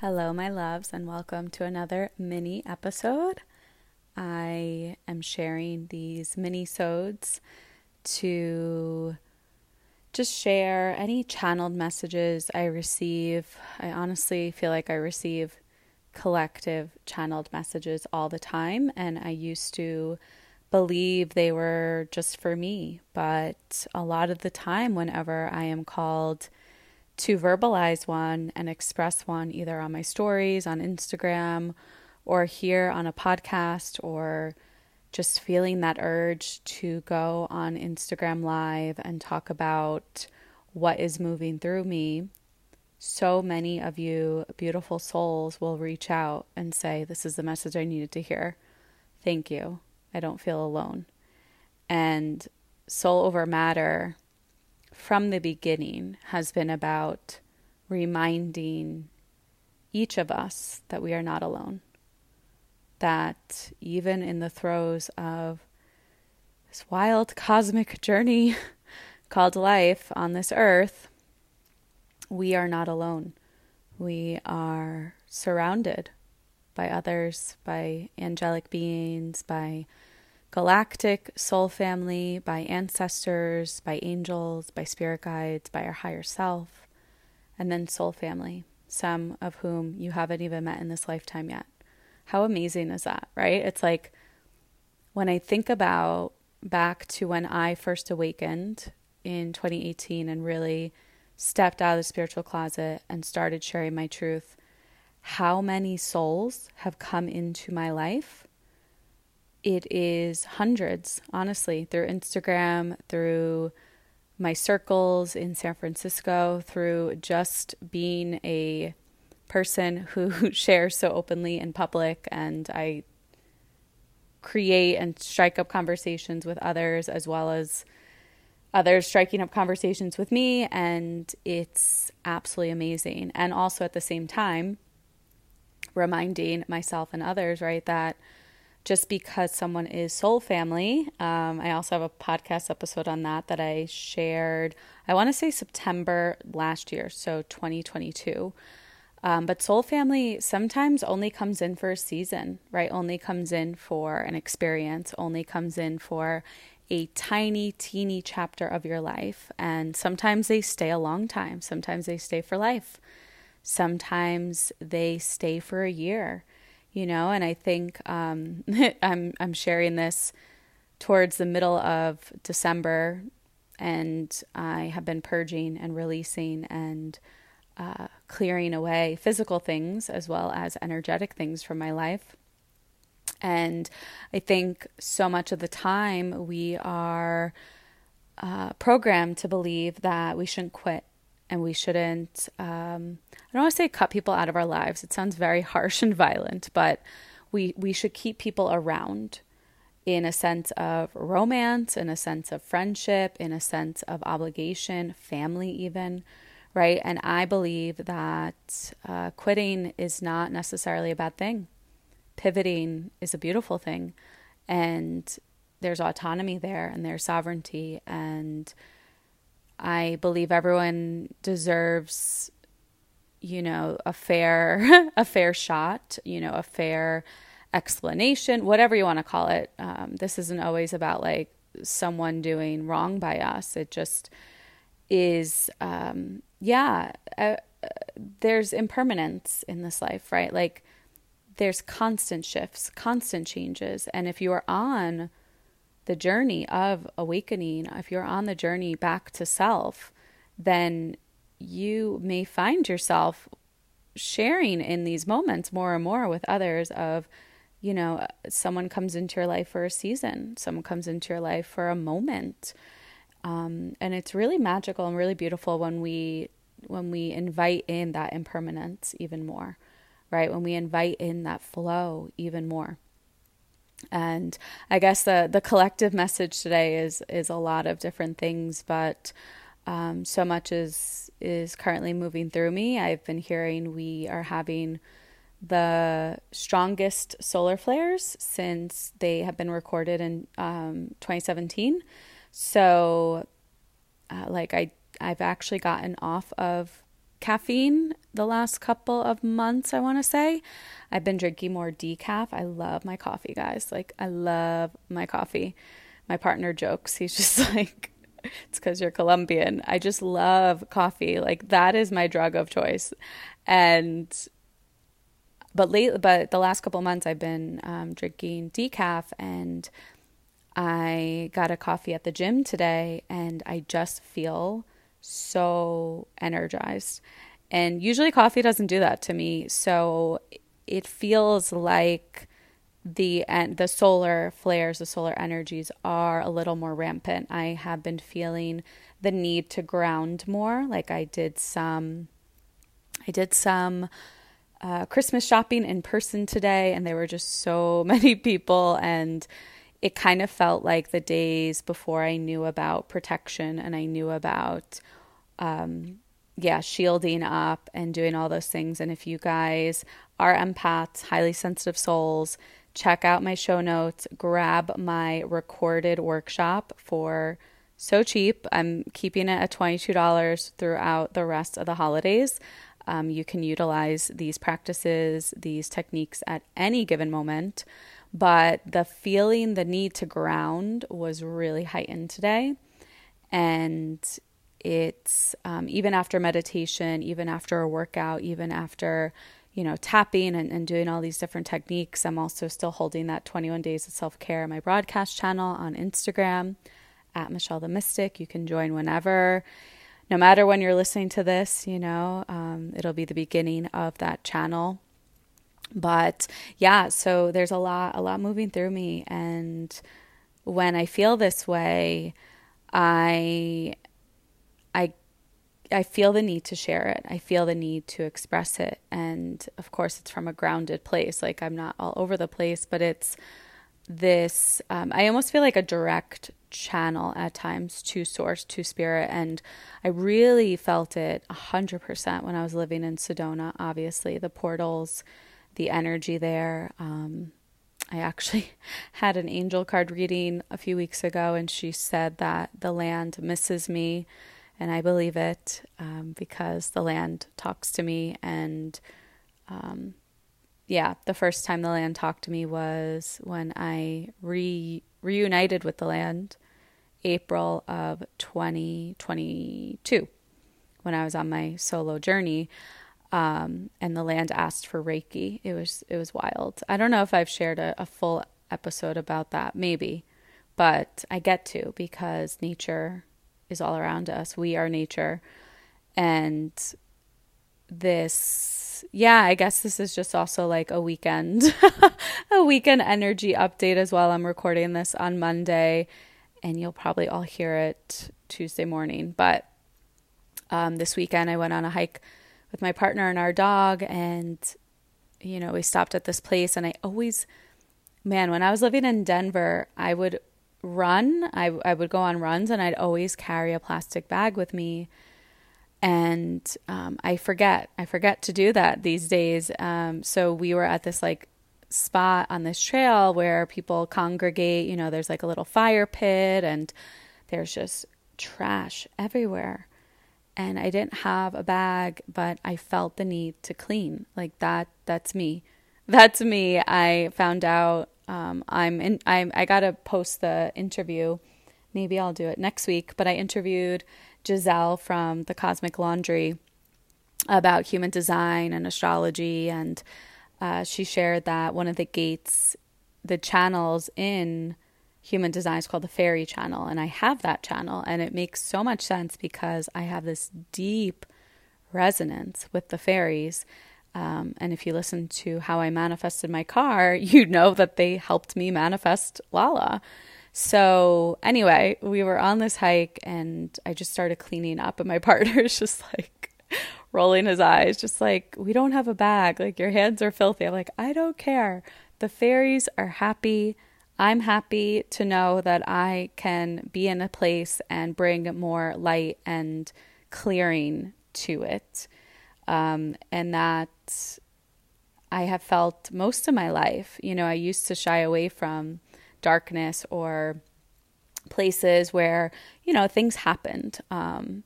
Hello, my loves, and welcome to another mini episode. I am sharing these mini sodes to just share any channeled messages I receive. I honestly feel like I receive collective channeled messages all the time, and I used to believe they were just for me, but a lot of the time, whenever I am called to verbalize one and express one either on my stories on Instagram or here on a podcast or just feeling that urge to go on Instagram Live and talk about what is moving through me. So many of you beautiful souls will reach out and say, This is the message I needed to hear. Thank you. I don't feel alone. And Soul Over Matter from the beginning has been about reminding each of us that we are not alone. That even in the throes of this wild cosmic journey called life on this earth, we are not alone. We are surrounded by others, by angelic beings, by galactic soul family, by ancestors, by angels, by spirit guides, by our higher self, and then soul family, some of whom you haven't even met in this lifetime yet. How amazing is that, right? It's like when I think about back to when I first awakened in 2018 and really stepped out of the spiritual closet and started sharing my truth, how many souls have come into my life it is hundreds, honestly, through Instagram, through my circles in San Francisco, through just being a person who shares so openly in public. And I create and strike up conversations with others as well as others striking up conversations with me. And it's absolutely amazing. And also at the same time reminding myself and others right that just because someone is soul family. Um, I also have a podcast episode on that that I shared, I want to say September last year, so 2022. Um, but soul family sometimes only comes in for a season, right? Only comes in for an experience, only comes in for a tiny, teeny chapter of your life. And sometimes they stay a long time, sometimes they stay for life, sometimes they stay for a year you know? And i think um, i'm i'm sharing this towards the middle of december and i have been purging and releasing and uh, clearing away physical things as well as energetic things from my life. And i think so much of the time we are uh, programmed to believe that we shouldn't quit and we shouldn't um, i don't want to say cut people out of our lives it sounds very harsh and violent but we we should keep people around in a sense of romance in a sense of friendship in a sense of obligation family even right? And i believe that uh, quitting is not necessarily a bad thing. Pivoting is a beautiful thing. And there's autonomy there and there's sovereignty and I believe everyone deserves, you know, a fair a fair shot, you know, a fair explanation, whatever you want to call it. Um, this isn't always about like someone doing wrong by us. It just is, um, yeah. Uh, there's impermanence in this life, right? Like there's constant shifts, constant changes, and if you are on the journey of awakening, if you're on the journey back to self, then you may find yourself sharing in these moments more and more with others of you know someone comes into your life for a season someone comes into your life for a moment. Um, and it's really magical and really beautiful when we when we invite in that impermanence even more right? When we invite in that flow even more and I guess the the collective message today is is a lot of different things, but um, so much is is currently moving through me. I've been hearing we are having the strongest solar flares since they have been recorded in um, 2017. So, uh, like I I've actually gotten off of caffeine the last couple of months, I want to say. I've been drinking more decaf. I love my coffee, guys. Like, I love my coffee. My partner jokes. He's just like, it's because you're Colombian. I just love coffee. Like, that is my drug of choice. And, but lately, but the last couple months, I've been um, drinking decaf and I got a coffee at the gym today and I just feel so energized. And usually coffee doesn't do that to me. So it feels like the and the solar flares, the solar energies are a little more rampant. I have been feeling the need to ground more. Like I did some I did some uh, Christmas shopping in person today, and there were just so many people and it kind of felt like the days before I knew about protection and I knew about, um, yeah, shielding up and doing all those things. And if you guys are empaths, highly sensitive souls, check out my show notes, grab my recorded workshop for so cheap. I'm keeping it at $22 throughout the rest of the holidays. Um, you can utilize these practices, these techniques at any given moment but the feeling, the need to ground was really heightened today. And it's um, even after meditation, even after a workout, even after, you know, tapping and, and doing all these different techniques, I'm also still holding that 21 days of self care, my broadcast channel on Instagram at Michelle the Mystic. You can join whenever. No matter when you're listening to this, you know, um, it'll be the beginning of that channel but yeah so there's a lot a lot moving through me. And when i feel this way i i i feel the need to share it. I feel the need to express it. And of course it's from a grounded place. Like i'm not all over the place but it's this um, i almost feel like a direct channel at times to source to spirit. And i really felt it 100% when i was living in sedona obviously the portals the energy there. Um, I actually had an angel card reading a few weeks ago, and she said that the land misses me, and I believe it um, because the land talks to me. And um, yeah, the first time the land talked to me was when I re- reunited with the land, April of 2022, when I was on my solo journey um, and the land asked for Reiki. It was it was wild. I don't know if I've shared a, a full episode about that, maybe, but I get to because nature is all around us. We are nature, and this, yeah, I guess this is just also like a weekend, a weekend energy update as well. I'm recording this on Monday, and you'll probably all hear it Tuesday morning. But um, this weekend, I went on a hike with my partner and our dog and you know we stopped at this place and i always man when i was living in denver i would run i, I would go on runs and i'd always carry a plastic bag with me. And um, i forget i forget to do that these days. Um, so we were at this like spot on this trail where people congregate you know there's like a little fire pit and there's just trash everywhere and I didn't have a bag, but I felt the need to clean. Like that that's me. That's me. I found out um, I'm in I'm I gotta post the interview. Maybe I'll do it next week, but I interviewed Giselle from the Cosmic Laundry about human design and astrology and uh, she shared that one of the gates the channels in human design. Is called the fairy channel and i have that channel and it makes so much sense because i have this deep resonance with the fairies. Um, and if you listen to how i manifested my car you know that they helped me manifest lala. So anyway we were on this hike and i just started cleaning up and my partner's just like rolling his eyes just like we don't have a bag. Like your hands are filthy. I'm like i don't care. The fairies are happy I'm happy to know that I can be in a place and bring more light and clearing to it. Um, and that I have felt most of my life. You know, I used to shy away from darkness or places where, you know, things happened. Um,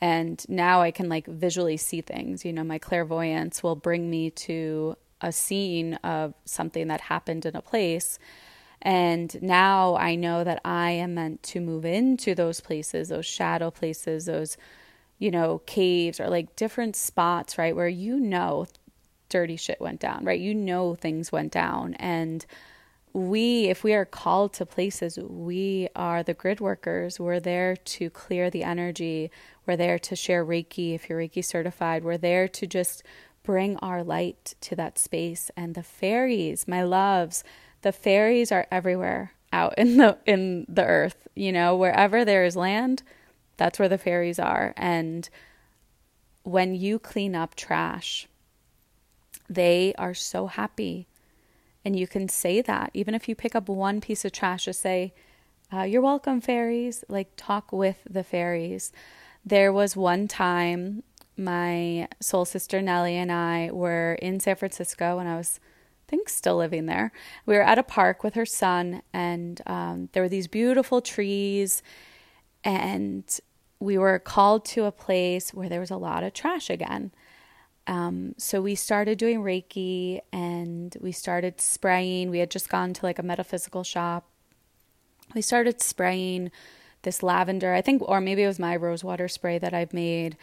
And now I can like visually see things. You know, my clairvoyance will bring me to a scene of something that happened in a place. And now I know that I am meant to move into those places, those shadow places, those, you know, caves or like different spots, right? Where you know dirty shit went down, right? You know things went down. And we, if we are called to places, we are the grid workers. We're there to clear the energy. We're there to share Reiki if you're Reiki certified. We're there to just bring our light to that space. And the fairies, my loves, the fairies are everywhere out in the in the earth. You know, wherever there is land, that's where the fairies are. And when you clean up trash, they are so happy and you can say that. Even if you pick up one piece of trash, just say, uh, You're welcome, fairies. Like, talk with the fairies. There was one time my soul sister Nellie and I were in San Francisco when I was, think, still living there. We were at a park with her son, and um, there were these beautiful trees, and we were called to a place where there was a lot of trash again. Um, so we started doing Reiki and we started spraying. We had just gone to like a metaphysical shop. We started spraying this lavender, I think, or maybe it was my rosewater spray that I've made.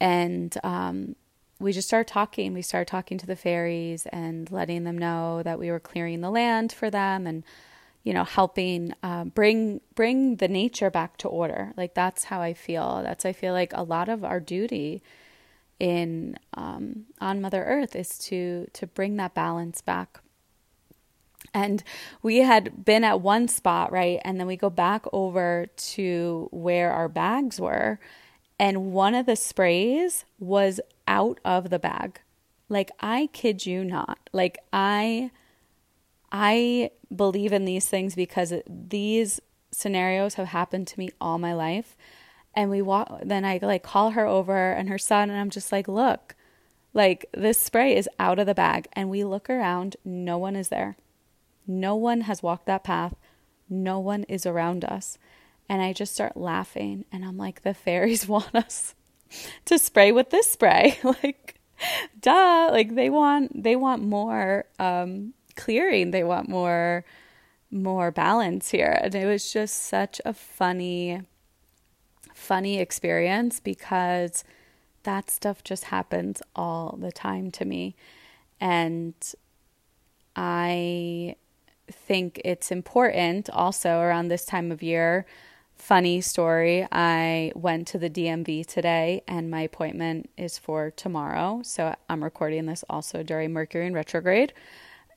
And um, we just started talking. We started talking to the fairies and letting them know that we were clearing the land for them and, you know, helping uh, bring bring the nature back to order. Like that's how I feel. That's I feel like a lot of our duty in um, on Mother Earth is to to bring that balance back. And we had been at one spot, right? And then we go back over to where our bags were. And one of the sprays was out of the bag. Like, I kid you not. Like, I. I believe in these things because these scenarios have happened to me all my life. And we walk then i like call her over and her son and i'm just like look like this spray is out of the bag. And we look around. No one is there. No one has walked that path. No one is around us. And i just start laughing. And i'm like the fairies want us to spray with this spray like duh like they want they want more um clearing they want more more balance here and it was just such a funny funny experience because that stuff just happens all the time to me. And I think it's important also around this time of year. Funny story I went to the DMV today and my appointment is for tomorrow. So I'm recording this also during Mercury in retrograde.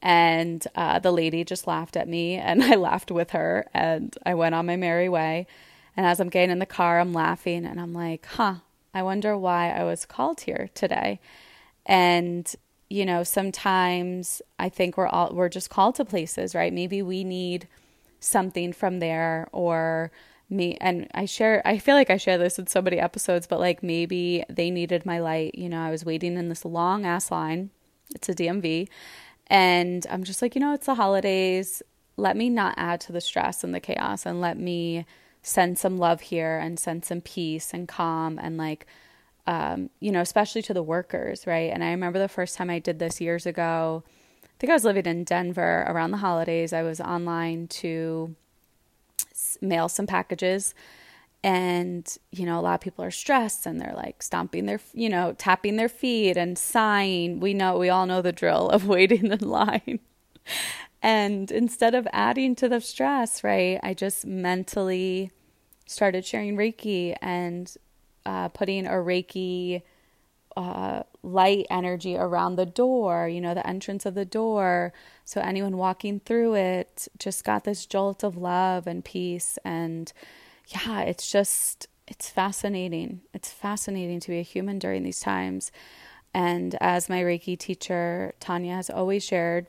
And uh, the lady just laughed at me and I laughed with her and I went on my merry way. And as I'm getting in the car, I'm laughing and I'm like, huh, I wonder why I was called here today. And, you know, sometimes I think we're all, we're just called to places, right? Maybe we need something from there or me and I share I feel like I share this in so many episodes, but like maybe they needed my light. You know, I was waiting in this long ass line. It's a DMV. And I'm just like, you know, it's the holidays. Let me not add to the stress and the chaos and let me send some love here and send some peace and calm and like um, you know especially to the workers right and i remember the first time i did this years ago i think i was living in denver around the holidays i was online to mail some packages and you know a lot of people are stressed and they're like stomping their you know tapping their feet and sighing we know we all know the drill of waiting in line and instead of adding to the stress right i just mentally started sharing Reiki and uh, putting a Reiki uh, light energy around the door, you know, the entrance of the door. So anyone walking through it just got this jolt of love and peace. And yeah, it's just, it's fascinating. It's fascinating to be a human during these times. And as my Reiki teacher, Tanya, has always shared,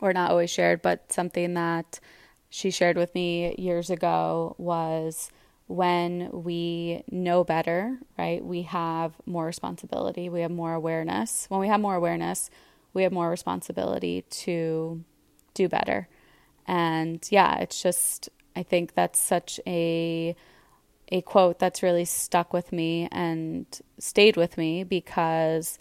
or not always shared, but something that she shared with me years ago was when we know better, right? We have more responsibility, we have more awareness. When we have more awareness, we have more responsibility to do better. And yeah, it's just, I think that's such a a quote that's really stuck with me and stayed with me because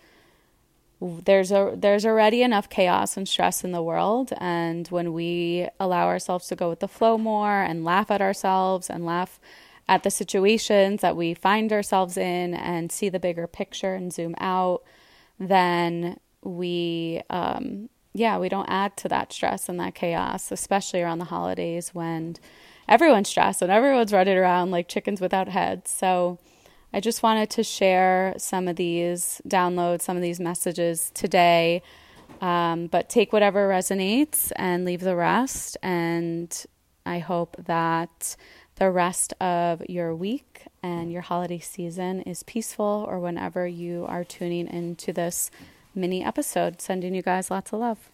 there's a there's already enough chaos and stress in the world and when we allow ourselves to go with the flow more and laugh at ourselves and laugh at the situations that we find ourselves in and see the bigger picture and zoom out then we um, yeah we don't add to that stress and that chaos especially around the holidays when everyone's stressed and everyone's running around like chickens without heads so I just wanted to share some of these download some of these messages today. Um, but take whatever resonates and leave the rest. And I hope that the rest of your week and your holiday season is peaceful or whenever you are tuning into this mini episode. Sending you guys lots of love.